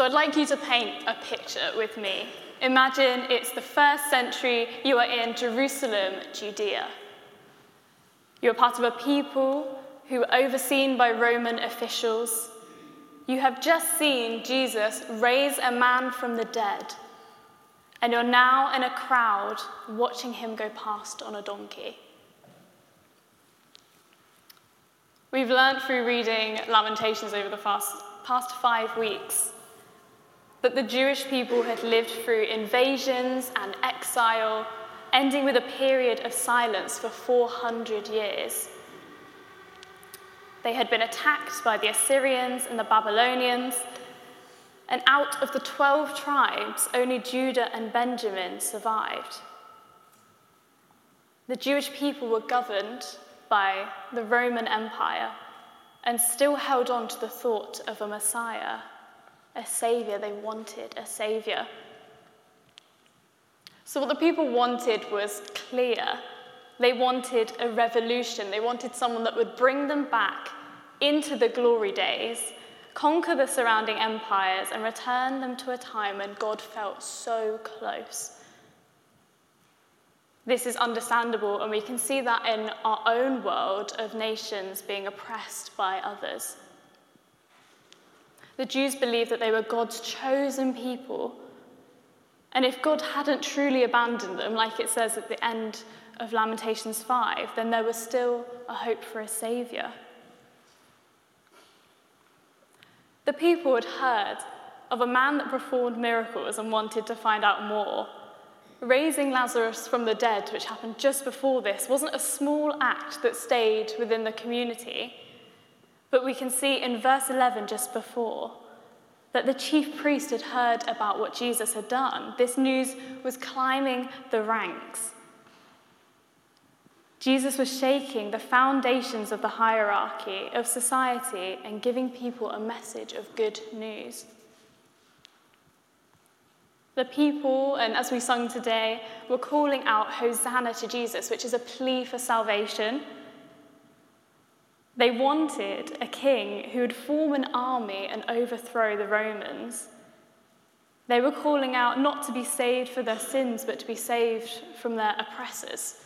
So I'd like you to paint a picture with me. Imagine it's the first century, you are in Jerusalem, Judea. You are part of a people who are overseen by Roman officials. You have just seen Jesus raise a man from the dead, and you're now in a crowd watching him go past on a donkey. We've learned through reading Lamentations over the past, past five weeks that the Jewish people had lived through invasions and exile, ending with a period of silence for 400 years. They had been attacked by the Assyrians and the Babylonians, and out of the 12 tribes, only Judah and Benjamin survived. The Jewish people were governed by the Roman Empire and still held on to the thought of a Messiah a savior. They wanted a savior. So, what the people wanted was clear. They wanted a revolution. They wanted someone that would bring them back into the glory days, conquer the surrounding empires, and return them to a time when God felt so close. This is understandable, and we can see that in our own world of nations being oppressed by others. The Jews believed that they were God's chosen people. And if God hadn't truly abandoned them, like it says at the end of Lamentations 5, then there was still a hope for a Saviour. The people had heard of a man that performed miracles and wanted to find out more. Raising Lazarus from the dead, which happened just before this, wasn't a small act that stayed within the community. But we can see in verse 11 just before that the chief priest had heard about what Jesus had done. This news was climbing the ranks. Jesus was shaking the foundations of the hierarchy of society and giving people a message of good news. The people, and as we sung today, were calling out Hosanna to Jesus, which is a plea for salvation they wanted a king who would form an army and overthrow the Romans. They were calling out not to be saved for their sins, but to be saved from their oppressors.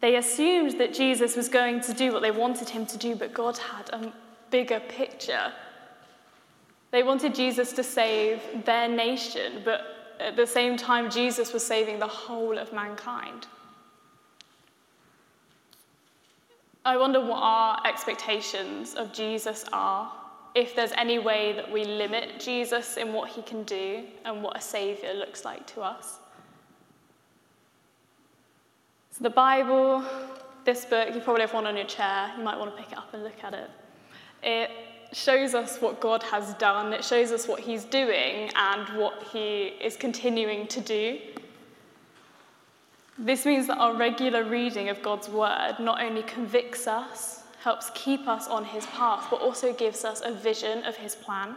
They assumed that Jesus was going to do what they wanted him to do, but God had a bigger picture. They wanted Jesus to save their nation, but at the same time, Jesus was saving the whole of mankind. I wonder what our expectations of Jesus are, if there's any way that we limit Jesus in what he can do and what a saviour looks like to us. So, the Bible, this book, you probably have one on your chair, you might want to pick it up and look at it. It shows us what God has done, it shows us what he's doing and what he is continuing to do. This means that our regular reading of God's word not only convicts us, helps keep us on his path, but also gives us a vision of his plan.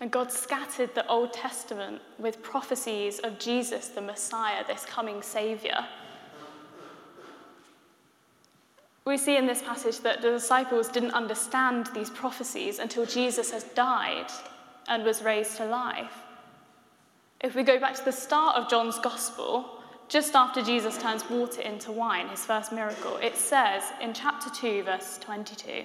And God scattered the Old Testament with prophecies of Jesus, the Messiah, this coming Saviour. We see in this passage that the disciples didn't understand these prophecies until Jesus has died and was raised to life. If we go back to the start of John's Gospel, just after Jesus turns water into wine, his first miracle, it says in chapter 2, verse 22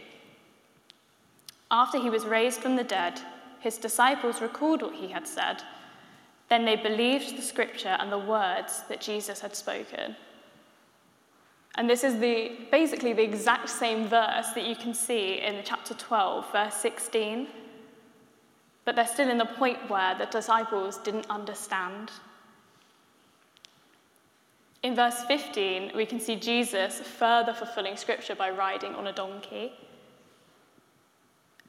After he was raised from the dead, his disciples recalled what he had said. Then they believed the scripture and the words that Jesus had spoken. And this is the, basically the exact same verse that you can see in chapter 12, verse 16 but they're still in the point where the disciples didn't understand. In verse 15, we can see Jesus further fulfilling scripture by riding on a donkey.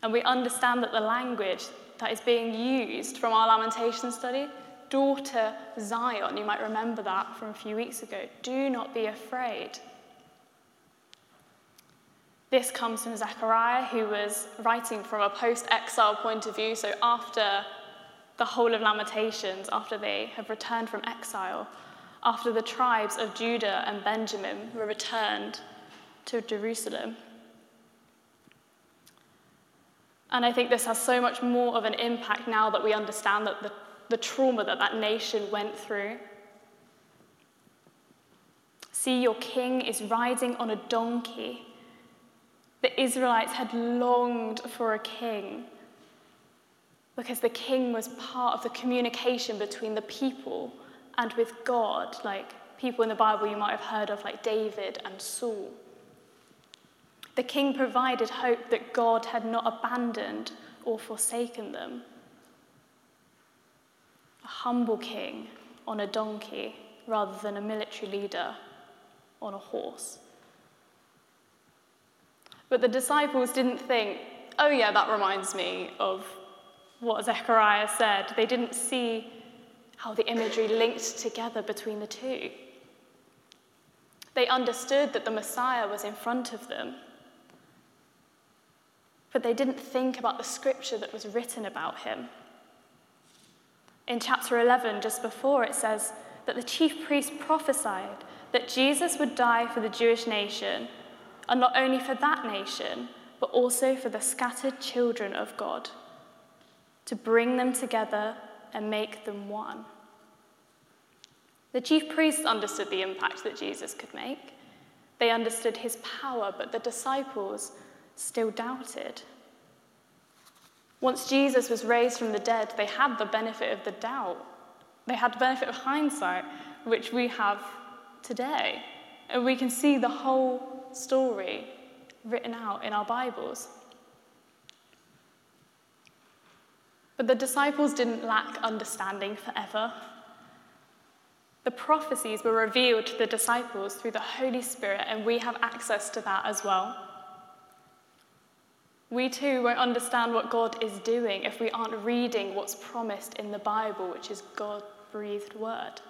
And we understand that the language that is being used from our lamentation study, daughter Zion, you might remember that from a few weeks ago, do not be afraid. This comes from Zechariah, who was writing from a post exile point of view, so after the whole of Lamentations, after they have returned from exile, after the tribes of Judah and Benjamin were returned to Jerusalem. And I think this has so much more of an impact now that we understand that the, the trauma that that nation went through. See, your king is riding on a donkey. The Israelites had longed for a king because the king was part of the communication between the people and with God, like people in the Bible you might have heard of, like David and Saul. The king provided hope that God had not abandoned or forsaken them. A humble king on a donkey rather than a military leader on a horse. But the disciples didn't think, oh, yeah, that reminds me of what Zechariah said. They didn't see how the imagery linked together between the two. They understood that the Messiah was in front of them but they didn't think about the scripture that was written about him. In chapter 11, just before, it says that the chief priest prophesied that Jesus would die for the Jewish nation, and not only for that nation, but also for the scattered children of God, to bring them together and make them one. The chief priests understood the impact that Jesus could make. They understood his power, but the disciples still doubted. Once Jesus was raised from the dead, they had the benefit of the doubt. They had the benefit of hindsight, which we have today. And we can see the whole story written out in our Bibles. But the disciples didn't lack understanding forever. The prophecies were revealed to the disciples through the Holy Spirit, and we have access to that as well. We too won't understand what God is doing if we aren't reading what's promised in the Bible, which is God breathed word.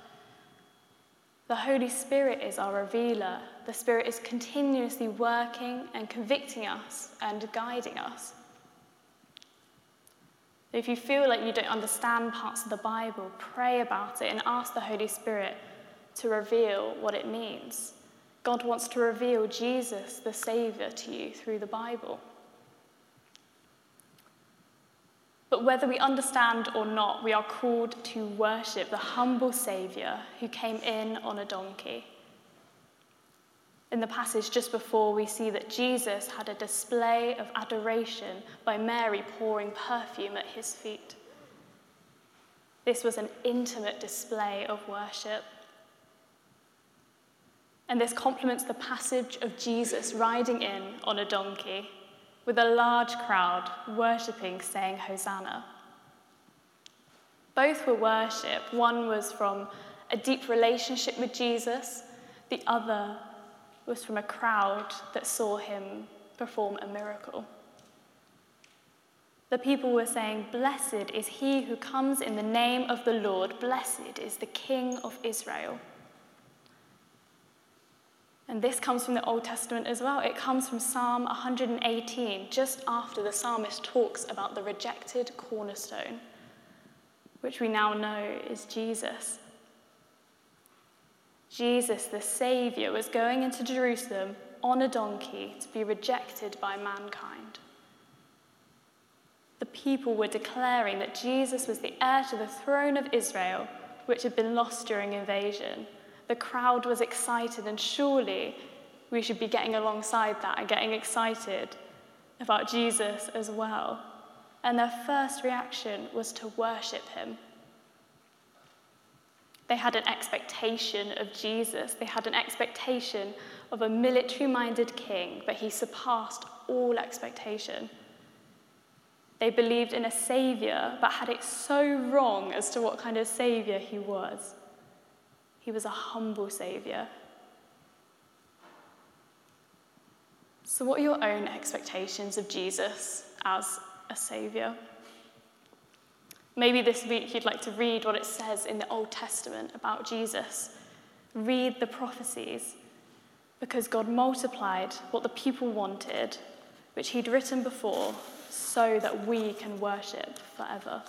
The Holy Spirit is our revealer. The Spirit is continuously working and convicting us and guiding us. If you feel like you don't understand parts of the Bible, pray about it and ask the Holy Spirit to reveal what it means. God wants to reveal Jesus, the Saviour, to you through the Bible. But whether we understand or not, we are called to worship the humble Saviour who came in on a donkey. In the passage just before, we see that Jesus had a display of adoration by Mary pouring perfume at his feet. This was an intimate display of worship. And this complements the passage of Jesus riding in on a donkey with a large crowd worshipping, saying, Hosanna. Both were worship. One was from a deep relationship with Jesus, the other was from a crowd that saw him perform a miracle. The people were saying, Blessed is he who comes in the name of the Lord, blessed is the King of Israel. And this comes from the Old Testament as well. It comes from Psalm 118, just after the psalmist talks about the rejected cornerstone, which we now know is Jesus. Jesus, the Saviour, was going into Jerusalem on a donkey to be rejected by mankind. The people were declaring that Jesus was the heir to the throne of Israel, which had been lost during invasion the crowd was excited, and surely we should be getting alongside that and getting excited about Jesus as well. And their first reaction was to worship him. They had an expectation of Jesus, they had an expectation of a military minded king, but he surpassed all expectation. They believed in a savior, but had it so wrong as to what kind of savior he was. He was a humble Saviour. So, what are your own expectations of Jesus as a Saviour? Maybe this week you'd like to read what it says in the Old Testament about Jesus. Read the prophecies, because God multiplied what the people wanted, which He'd written before, so that we can worship forever.